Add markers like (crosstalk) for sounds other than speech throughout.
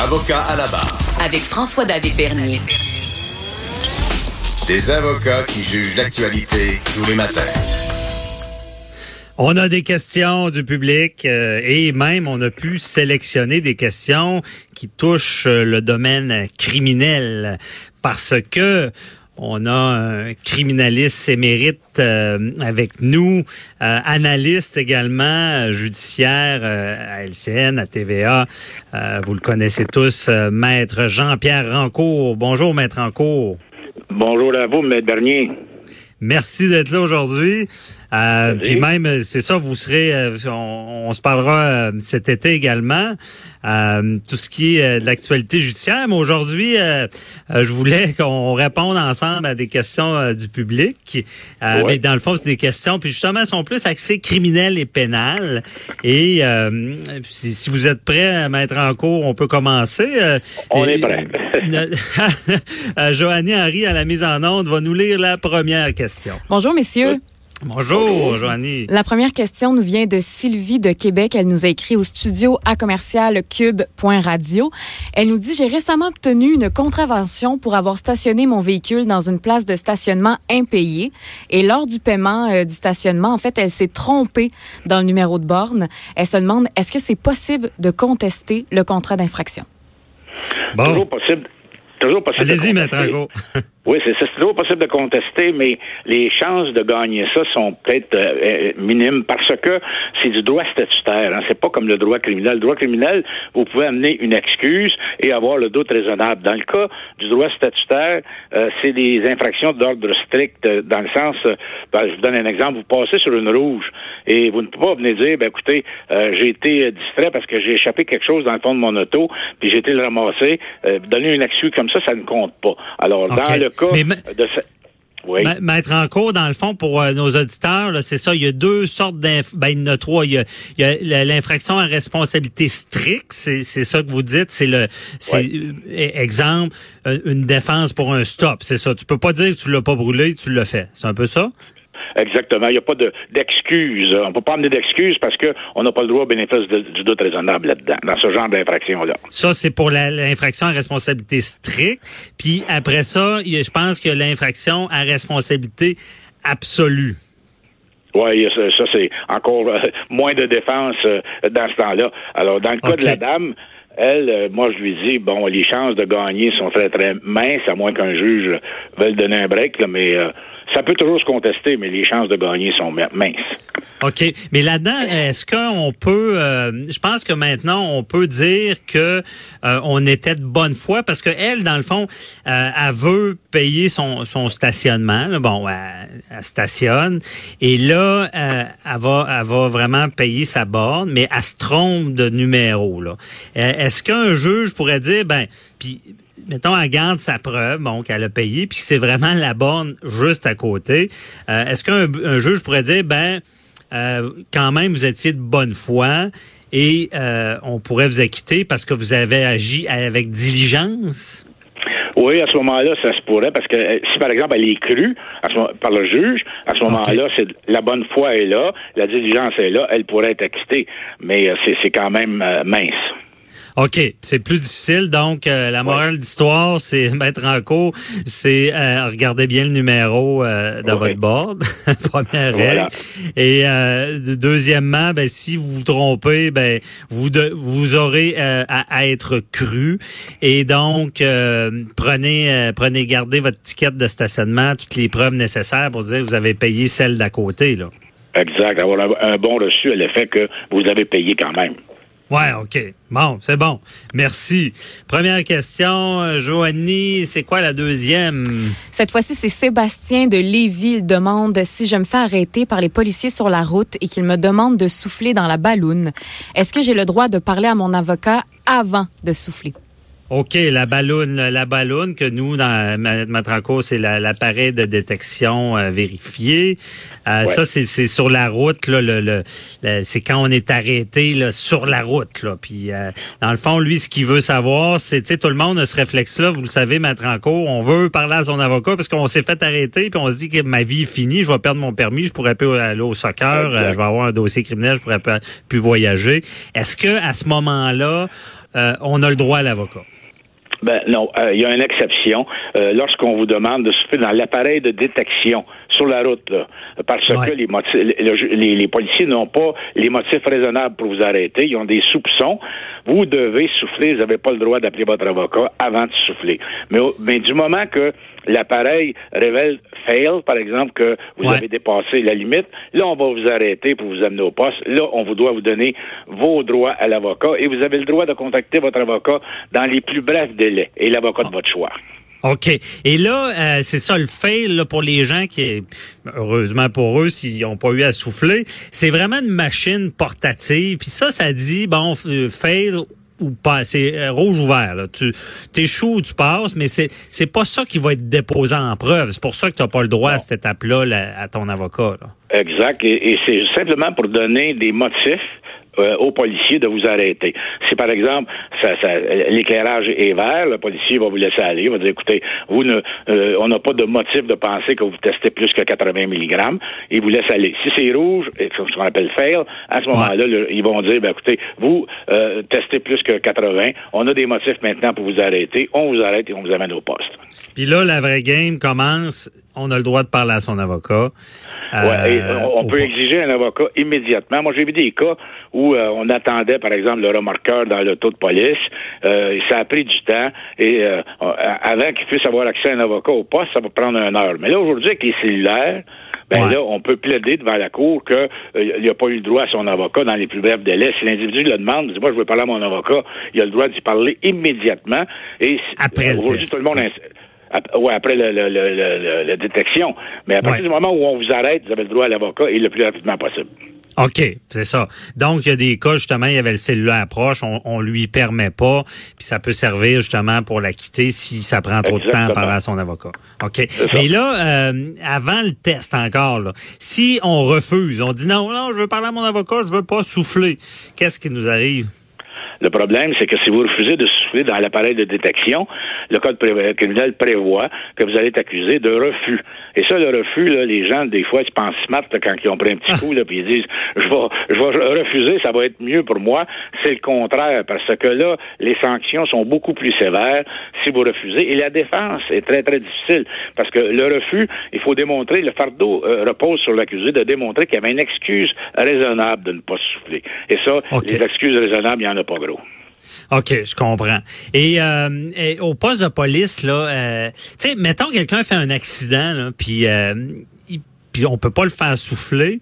Avocat à la barre. Avec François-David Bernier. Des avocats qui jugent l'actualité tous les matins. On a des questions du public euh, et même on a pu sélectionner des questions qui touchent le domaine criminel parce que on a un criminaliste émérite euh, avec nous, analyste également judiciaire à LCN, à TVA. vous le connaissez tous, maître Jean-Pierre Rancourt. Bonjour, maître Rancourt. Bonjour à vous, maître Bernier. Merci d'être là aujourd'hui. Euh, puis même, euh, c'est ça, vous serez, euh, on, se parlera euh, cet été également, tout ce qui est de l'actualité judiciaire. Mais aujourd'hui, je voulais (laughs) qu'on réponde ensemble à des questions du public. Mais dans le fond, c'est des questions, puis justement, elles sont plus axées criminelles et pénales. Et si, si, vous êtes prêt à mettre en cours, on peut commencer. on est prêt. (laughs) (laughs) Joannie Henry, à la mise en onde, va nous lire la première question. Bonjour, messieurs. Bonjour, Joanie. La première question nous vient de Sylvie de Québec. Elle nous a écrit au studio à commercial cube.radio. Elle nous dit, j'ai récemment obtenu une contravention pour avoir stationné mon véhicule dans une place de stationnement impayée. Et lors du paiement euh, du stationnement, en fait, elle s'est trompée dans le numéro de borne. Elle se demande, est-ce que c'est possible de contester le contrat d'infraction? Bon. Toujours possible. Toujours possible. Allez-y, maître (laughs) oui, c'est c'est toujours possible de contester, mais les chances de gagner ça sont peut-être euh, euh, minimes parce que c'est du droit statutaire. Hein. C'est pas comme le droit criminel. Le droit criminel, vous pouvez amener une excuse et avoir le doute raisonnable. Dans le cas du droit statutaire, euh, c'est des infractions d'ordre strict dans le sens, ben, je vous donne un exemple, vous passez sur une rouge et vous ne pouvez pas venir dire, ben écoutez, j'ai été distrait parce que j'ai échappé quelque chose dans le fond de mon auto, puis j'ai été le ramasser. donner une excuse comme ça, ça ne compte pas. Alors, dans le mais Mettre en cours, dans le fond, pour euh, nos auditeurs, c'est ça, il y a deux sortes d'infractions. Ben, il y en a trois. Il y a, l'infraction à responsabilité stricte, c'est ça que vous dites. C'est le, c'est euh, exemple, une défense pour un stop. C'est ça. Tu peux pas dire que tu l'as pas brûlé, tu l'as fait. C'est un peu ça? Exactement. Il n'y a pas d'excuses. on ne peut pas amener d'excuses parce qu'on n'a pas le droit au bénéfice du doute raisonnable là-dedans, dans ce genre d'infraction-là. Ça, c'est pour l'infraction à responsabilité stricte. Puis après ça, je pense a l'infraction à responsabilité absolue. Oui, ça, c'est encore euh, (laughs) moins de défense euh, dans ce temps-là. Alors, dans le cas de la dame, elle, euh, moi, je lui dis, bon, les chances de gagner sont très, très minces, à moins qu'un juge veuille donner un break, là, mais ça peut toujours se contester, mais les chances de gagner sont minces. OK. Mais là-dedans, est-ce qu'on peut, euh, je pense que maintenant, on peut dire que euh, on était de bonne foi parce que elle, dans le fond, euh, elle veut payer son, son stationnement. Bon, elle, stationne. Et là, elle, va, elle va vraiment payer sa borne, mais elle se trompe de numéro. Là. Est-ce qu'un juge pourrait dire, ben, puis mettons, elle garde sa preuve, bon, qu'elle a payé, puis c'est vraiment la borne juste à côté. Euh, est-ce qu'un juge pourrait dire, ben, euh, quand même, vous étiez de bonne foi et euh, on pourrait vous acquitter parce que vous avez agi avec diligence? Oui, à ce moment-là, ça se pourrait, parce que si, par exemple, elle est crue par le juge, à ce moment-là, c'est la bonne foi est là, la diligence est là, elle pourrait être acquittée, mais c'est quand même mince. OK, c'est plus difficile. Donc, euh, la morale d'histoire, (laughs) c'est mettre en cours, c'est euh, regarder bien le numéro euh, dans votre board, (laughs) première règle. Et deuxièmement, ben, si vous vous trompez, ben, vous vous aurez à, être cru. Et donc, prenez, prenez, gardez votre ticket de stationnement, toutes les preuves nécessaires pour dire que vous avez payé celle d'à côté. Là. Exact. Avoir un bon reçu à l'effet que vous avez payé quand même. Ouais, OK. Bon, c'est bon. Merci. Première question, euh, Joanie, c'est quoi la deuxième? Cette fois-ci, c'est Sébastien de Lévis. Il demande si je me fais arrêter par les policiers sur la route et qu'il me demande de souffler dans la balloune. Est-ce que j'ai le droit de parler à mon avocat avant de souffler? OK, la balloune, la balloune que nous, dans Matraco, c'est l'appareil de détection euh, vérifié. Euh, Ça, c'est sur la route, là, le, le, c'est quand on est arrêté là, sur la route. Là. Puis, euh, dans le fond, lui, ce qu'il veut savoir, c'est, tu sais, tout le monde a ce réflexe-là, vous le savez, Matranco, on veut parler à son avocat parce qu'on s'est fait arrêter, puis on se dit que ma vie est finie, je vais perdre mon permis, je pourrais plus aller au soccer, euh, je vais avoir un dossier criminel, je pourrais plus voyager. Est-ce que à ce moment-là, on a le droit à l'avocat? Ben non, euh, il y a une exception. Euh, lorsqu'on vous demande de souffler dans l'appareil de détection sur la route, parce que les, motifs, les, les, policiers n'ont pas les motifs raisonnables pour vous arrêter, ils ont des soupçons. Vous devez souffler, vous n'avez pas le droit d'appeler votre avocat avant de souffler. Mais, mais du moment que l'appareil révèle fail, par exemple, que vous avez dépassé la limite, là, on va vous arrêter pour vous amener au poste. Là, on vous doit vous donner vos droits à l'avocat et vous avez le droit de contacter votre avocat dans les plus brefs délais et l'avocat de votre choix. OK. Et là, euh, c'est ça le fail là, pour les gens qui, heureusement pour eux, s'ils n'ont pas eu à souffler, c'est vraiment une machine portative. Puis ça, ça dit, bon, euh, fail ou pas. C'est euh, rouge ou vert. Là. Tu t'échoues ou tu passes, mais c'est c'est pas ça qui va être déposé en preuve. C'est pour ça que tu n'as pas le droit à cette étape-là à ton avocat. Exact. et c'est simplement pour donner des motifs euh, aux policiers de vous arrêter. Si par exemple ça, ça, l'éclairage est vert, le policier va vous laisser aller, il va dire écoutez, vous ne, euh, on n'a pas de motif de penser que vous testez plus que 80 mg, il vous laisse aller. Si c'est rouge, ce qu'on appelle fail, à ce moment-là, ils vont dire ben, écoutez, vous euh, testez plus que 80, on a des motifs maintenant pour vous arrêter, on vous arrête et on vous amène au poste. Puis là, la vraie game commence on a le droit de parler à son avocat. Euh, on peut exiger un avocat immédiatement. Moi, j'ai vu des cas où euh, on attendait, par exemple, le remorqueur dans l'auto de police. Euh, ça a pris du temps. Et avant qu'il puisse avoir accès à un avocat au poste, ça va prendre une heure. Mais là, aujourd'hui, avec les cellulaires, ben là, on peut plaider devant la cour qu'il il n'a pas eu le droit à son avocat dans les plus brefs délais. Si l'individu le demande, dit moi je veux parler à mon avocat, il a le droit d'y parler immédiatement. Et après aujourd'hui, tout le monde oui, après la détection. Mais à partir du moment où on vous arrête, vous avez le droit à l'avocat et le plus rapidement possible. OK, c'est ça. Donc, il y a des cas, justement, il y avait le cellulaire proche, on, on lui permet pas, puis ça peut servir justement pour la quitter si ça prend trop de temps à parler à son avocat. OK. Mais là, euh, avant le test encore, là, si on refuse, on dit non, non, je veux parler à mon avocat, je veux pas souffler, qu'est-ce qui nous arrive? Le problème, c'est que si vous refusez de souffler dans l'appareil de détection, le code criminel prévoit que vous allez être accusé de refus. Et ça, le refus, là, les gens, des fois, ils pensent smart quand ils ont pris un petit (laughs) coup, là, puis ils disent, je vais, je vais refuser, ça va être mieux pour moi. C'est le contraire, parce que là, les sanctions sont beaucoup plus sévères si vous refusez. Et la défense est très, très difficile, parce que le refus, il faut démontrer, le fardeau euh, repose sur l'accusé de démontrer qu'il y avait une excuse raisonnable de ne pas souffler. Et ça, les excuses raisonnables, il n'y en a pas OK, je comprends. Et, euh, au poste de police, là, euh, tu sais, mettons quelqu'un fait un accident, là, puis, euh, on peut pas le faire souffler.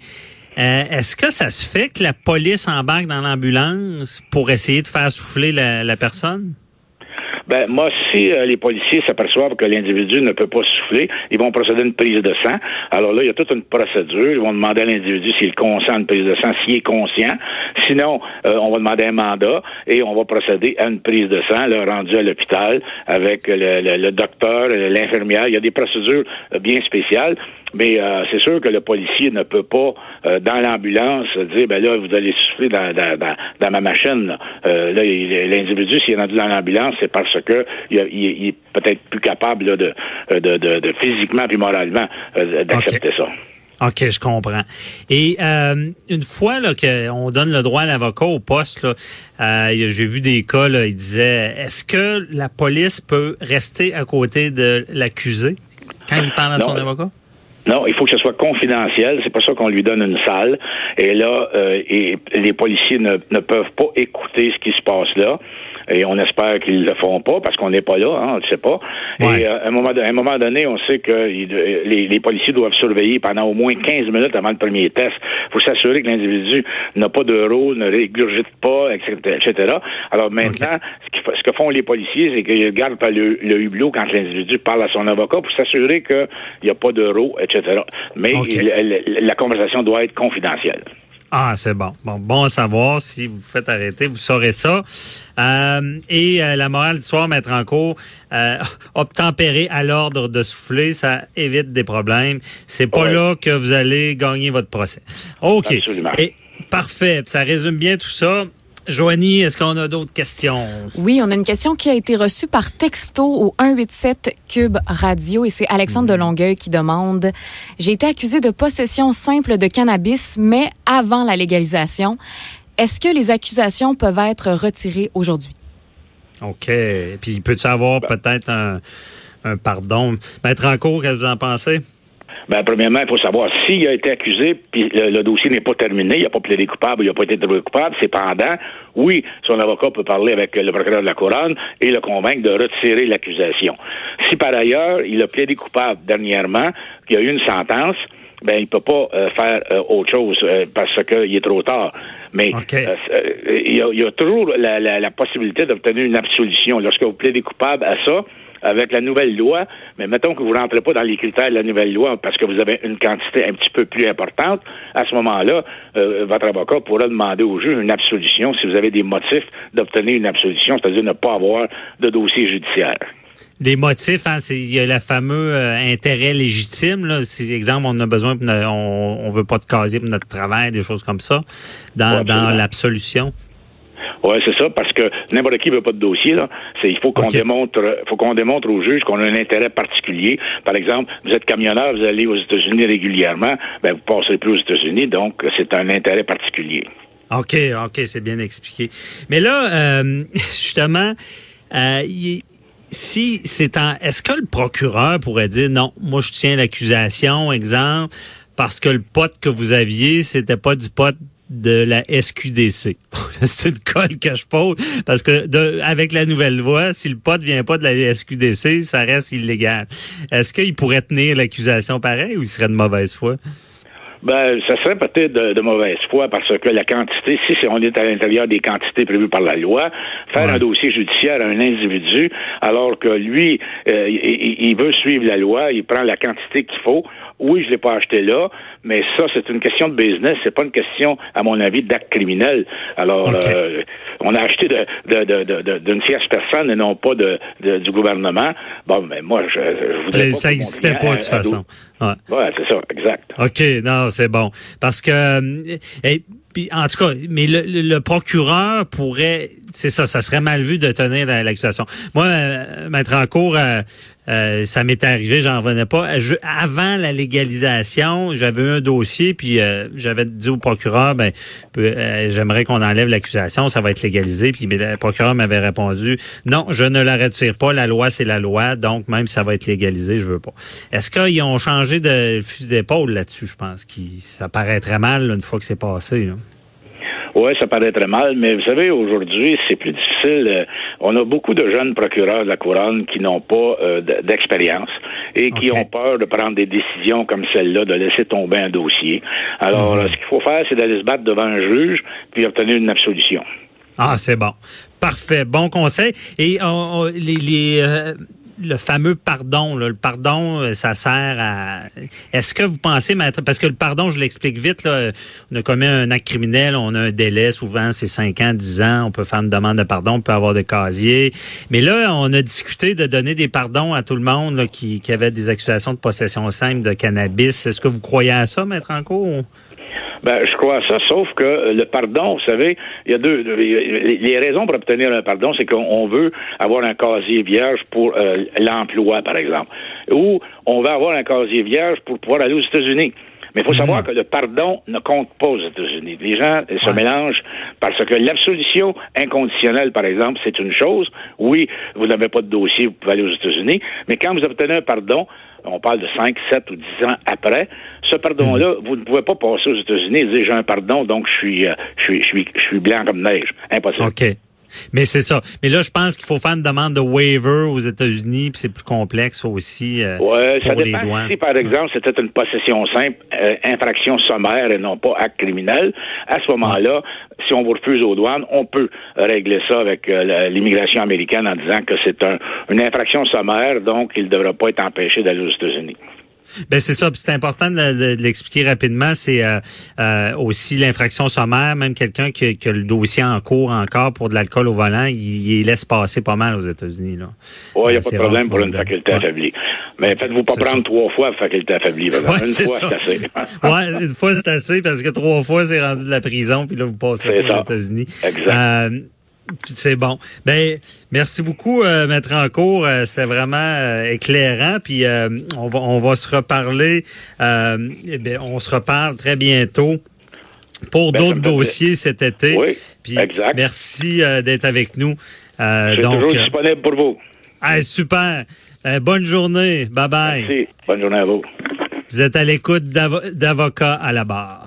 Euh, est-ce que ça se fait que la police embarque dans l'ambulance pour essayer de faire souffler la personne? Ben, moi, si euh, les policiers s'aperçoivent que l'individu ne peut pas souffler, ils vont procéder à une prise de sang. Alors là, il y a toute une procédure. Ils vont demander à l'individu s'il consent à une prise de sang, s'il est conscient. Sinon, euh, on va demander un mandat et on va procéder à une prise de sang, là, rendue à l'hôpital avec le, le, le docteur, l'infirmière. Il y a des procédures euh, bien spéciales. Mais euh, c'est sûr que le policier ne peut pas, euh, dans l'ambulance, dire ben là, vous allez souffler dans, dans, dans, ma machine. Là, euh, l'individu, s'il est rendu dans l'ambulance, c'est parce que il, est peut-être plus capable de, de, de, de, physiquement puis moralement d'accepter ça. OK, je comprends. Et une fois là qu'on donne le droit à l'avocat au poste, là, j'ai vu des cas, là, il disait est-ce que la police peut rester à côté de l'accusé quand il parle à son avocat? Non, il faut que ce soit confidentiel. C'est pour ça qu'on lui donne une salle. Et là, euh, et les policiers ne, ne peuvent pas écouter ce qui se passe là et on espère qu'ils le font pas parce qu'on n'est pas là, hein, on ne sait pas. Et euh, à, un moment, un moment donné, on sait que les, les, policiers doivent surveiller pendant au moins 15 minutes avant le premier test. Il faut s'assurer que l'individu n'a pas de rôle, ne régurgite pas, etc. Alors maintenant, ce, que font les policiers, c'est qu'ils gardent le, le hublot quand l'individu parle à son avocat pour s'assurer qu'il n'y a pas de d'euro, etc. Mais la conversation doit être confidentielle. Ah, c'est bon. Bon, bon à savoir. Si vous vous faites arrêter, vous saurez ça. Euh, et euh, la morale du soir, mettre en cours, euh, (laughs) obtempérer à l'ordre de souffler, ça évite des problèmes. C'est pas Ouais. là que vous allez gagner votre procès. OK. Absolument. Et, parfait. Ça résume bien tout ça. Joanie, est-ce qu'on a d'autres questions? Oui, on a une question qui a été reçue par texto au 187 Cube Radio et c'est Alexandre de Longueuil qui demande J'ai été accusé de possession simple de cannabis, mais avant la légalisation. Est-ce que les accusations peuvent être retirées aujourd'hui? OK. Puis, peut-tu avoir peut-être un, un pardon? Maître en cours, qu'est-ce que vous en pensez? Ben, premièrement, il faut savoir s'il a été accusé, puis le, le dossier n'est pas terminé, il n'a pas plaidé coupable, il n'a pas été trouvé coupable. Cependant, oui, son avocat peut parler avec le procureur de la couronne et le convaincre de retirer l'accusation. Si par ailleurs il a plaidé coupable dernièrement, qu'il y a eu une sentence, ben il peut pas euh, faire euh, autre chose euh, parce qu'il est trop tard. Mais il, y a, il y a toujours la, la- la possibilité d'obtenir une absolution. Lorsque vous plaidez coupable à ça, avec la nouvelle loi, mais mettons que vous ne rentrez pas dans les critères de la nouvelle loi parce que vous avez une quantité un petit peu plus importante, à ce moment-là, euh, votre avocat pourra demander au juge une absolution si vous avez des motifs d'obtenir une absolution, c'est-à-dire ne pas avoir de dossier judiciaire. Les motifs, hein, c'est il y a le fameux euh, intérêt légitime. Là. Si, exemple, on a besoin, pour on, on veut pas de casier pour notre travail, des choses comme ça, dans, Ouais, dans absolument. l'absolution. Oui, c'est ça, parce que n'importe qui veut pas de dossier, là. C'est, il faut qu'on démontre, faut qu'on démontre au juge qu'on a un intérêt particulier. Par exemple, vous êtes camionneur, vous allez aux États-Unis régulièrement, ben, vous passerez plus aux États-Unis, donc c'est un intérêt particulier. OK, OK, c'est bien expliqué. Mais là, euh, (laughs) justement, euh, si c'est en. Est-ce que le procureur pourrait dire non, moi je tiens l'accusation, exemple, parce que le pote que vous aviez, c'était pas du pote de la SQDC. (laughs) c'est une colle que je pose parce que avec la nouvelle loi, si le pote vient pas de la SQDC, ça reste illégal. Est-ce qu'il pourrait tenir l'accusation pareil ou il serait de mauvaise foi? Ben, ça serait peut-être de, de mauvaise foi parce que la quantité, si on est à l'intérieur des quantités prévues par la loi, faire Ouais. un dossier judiciaire à un individu, alors que lui, euh, il, veut suivre la loi, il prend la quantité qu'il faut. Oui, je l'ai pas acheté là, mais ça, c'est une question de business, c'est pas une question, à mon avis, d'acte criminel. Alors, euh, on a acheté de, de, de, d'une tierce personne et non pas de, de- du gouvernement. Bon, mais moi, je, je voudrais pas ça n'existait pas de toute façon. Ouais. c'est ça, exact. OK, non, c'est bon. Parce que, euh, et, puis, en tout cas, mais le- le procureur pourrait, c'est ça, ça serait mal vu de tenir la- l'accusation. Moi, euh, mettre en cours, euh, euh, ça m'est arrivé, j'en revenais pas. Avant la légalisation, j'avais eu un dossier, puis euh, j'avais dit au procureur, ben, j'aimerais qu'on enlève l'accusation, ça va être légalisé. Puis le procureur m'avait répondu, non, je ne la retire pas, la loi c'est la loi, donc même si ça va être légalisé, je veux pas. Est-ce qu'ils ont changé de fusil d'épaule là-dessus, je pense, qui ça paraît très mal une fois que c'est passé. là? Oui, ça paraît très mal, mais vous savez, aujourd'hui, c'est plus difficile. Euh, On a beaucoup de jeunes procureurs de la couronne qui n'ont pas euh, d'expérience et qui ont peur de prendre des décisions comme celle-là, de laisser tomber un dossier. Alors, Mhm. euh, ce qu'il faut faire, c'est d'aller se battre devant un juge puis obtenir une absolution. Ah, c'est bon. Parfait. Bon conseil. Et on- on- les, les, euh, le fameux pardon, là, le pardon, euh, ça sert à. Est-ce que vous pensez, maître, parce que le pardon, je l'explique vite, là, on a commis un acte criminel, on a un délai, souvent c'est 5 ans, 10 ans, on peut faire une demande de pardon, on peut avoir de casier. Mais là, on a discuté de donner des pardons à tout le monde qui, avait des accusations de possession simple de cannabis. Est-ce que vous croyez à ça, maître cours? Ben, je crois à ça, sauf que le pardon, vous savez, il y a deux. les raisons pour obtenir un pardon, c'est qu'on on veut avoir un casier vierge pour euh, l'emploi, par exemple, ou on veut avoir un casier vierge pour pouvoir aller aux États-Unis. Mais il faut savoir que le pardon ne compte pas aux États-Unis. Les gens se Ouais. mélangent parce que l'absolution inconditionnelle, par exemple, c'est une chose. Oui, vous n'avez pas de dossier, vous pouvez aller aux États-Unis, mais quand vous obtenez un pardon, on parle de 5, 7 ou 10 ans après, ce pardon-là, vous ne pouvez pas passer aux États-Unis et dire j'ai un pardon, donc je suis, euh, je suis, je suis, je suis blanc comme neige. Impossible. OK. Mais c'est ça. Mais là, je pense qu'il faut faire une demande de waiver aux États-Unis, puis c'est plus complexe aussi euh, Ouais, ça pour les dépend douanes. si, par exemple, c'était une possession simple, euh, infraction sommaire et non pas acte criminel. À ce moment-là, si on vous refuse aux douanes, on peut régler ça avec euh, l'immigration américaine en disant que c'est un, une infraction sommaire, donc il ne devra pas être empêché d'aller aux États-Unis. Ben c'est ça, puis c'est important de, de- de l'expliquer rapidement. C'est euh, euh, aussi l'infraction sommaire, même quelqu'un qui, qui a le dossier en cours encore pour de l'alcool au volant, il, il laisse passer pas mal aux États-Unis là. Oui, il n'y a Euh, pas de problème pour une faculté affaiblie. Mais faites-vous pas prendre ça. trois fois la faculté affaiblie. Ouais, une fois, c'est assez. (laughs) ouais, une fois c'est assez parce que trois fois c'est rendu de la prison puis là vous passez aux États-Unis. Exact. Euh, c'est bon. Ben merci beaucoup euh, maître en cours, Euh, c'est vraiment euh, éclairant puis euh, on va on va se reparler euh, eh bien, on se reparle très bientôt pour Ben, d'autres dossiers cet été. Oui, Puis exact. merci euh, d'être avec nous. Euh, Je suis donc toujours disponible pour vous. ah, super. Euh, bonne journée. Bye bye. Merci. Bonne journée à vous. Vous êtes à l'écoute d'avo- d'avocats à la barre.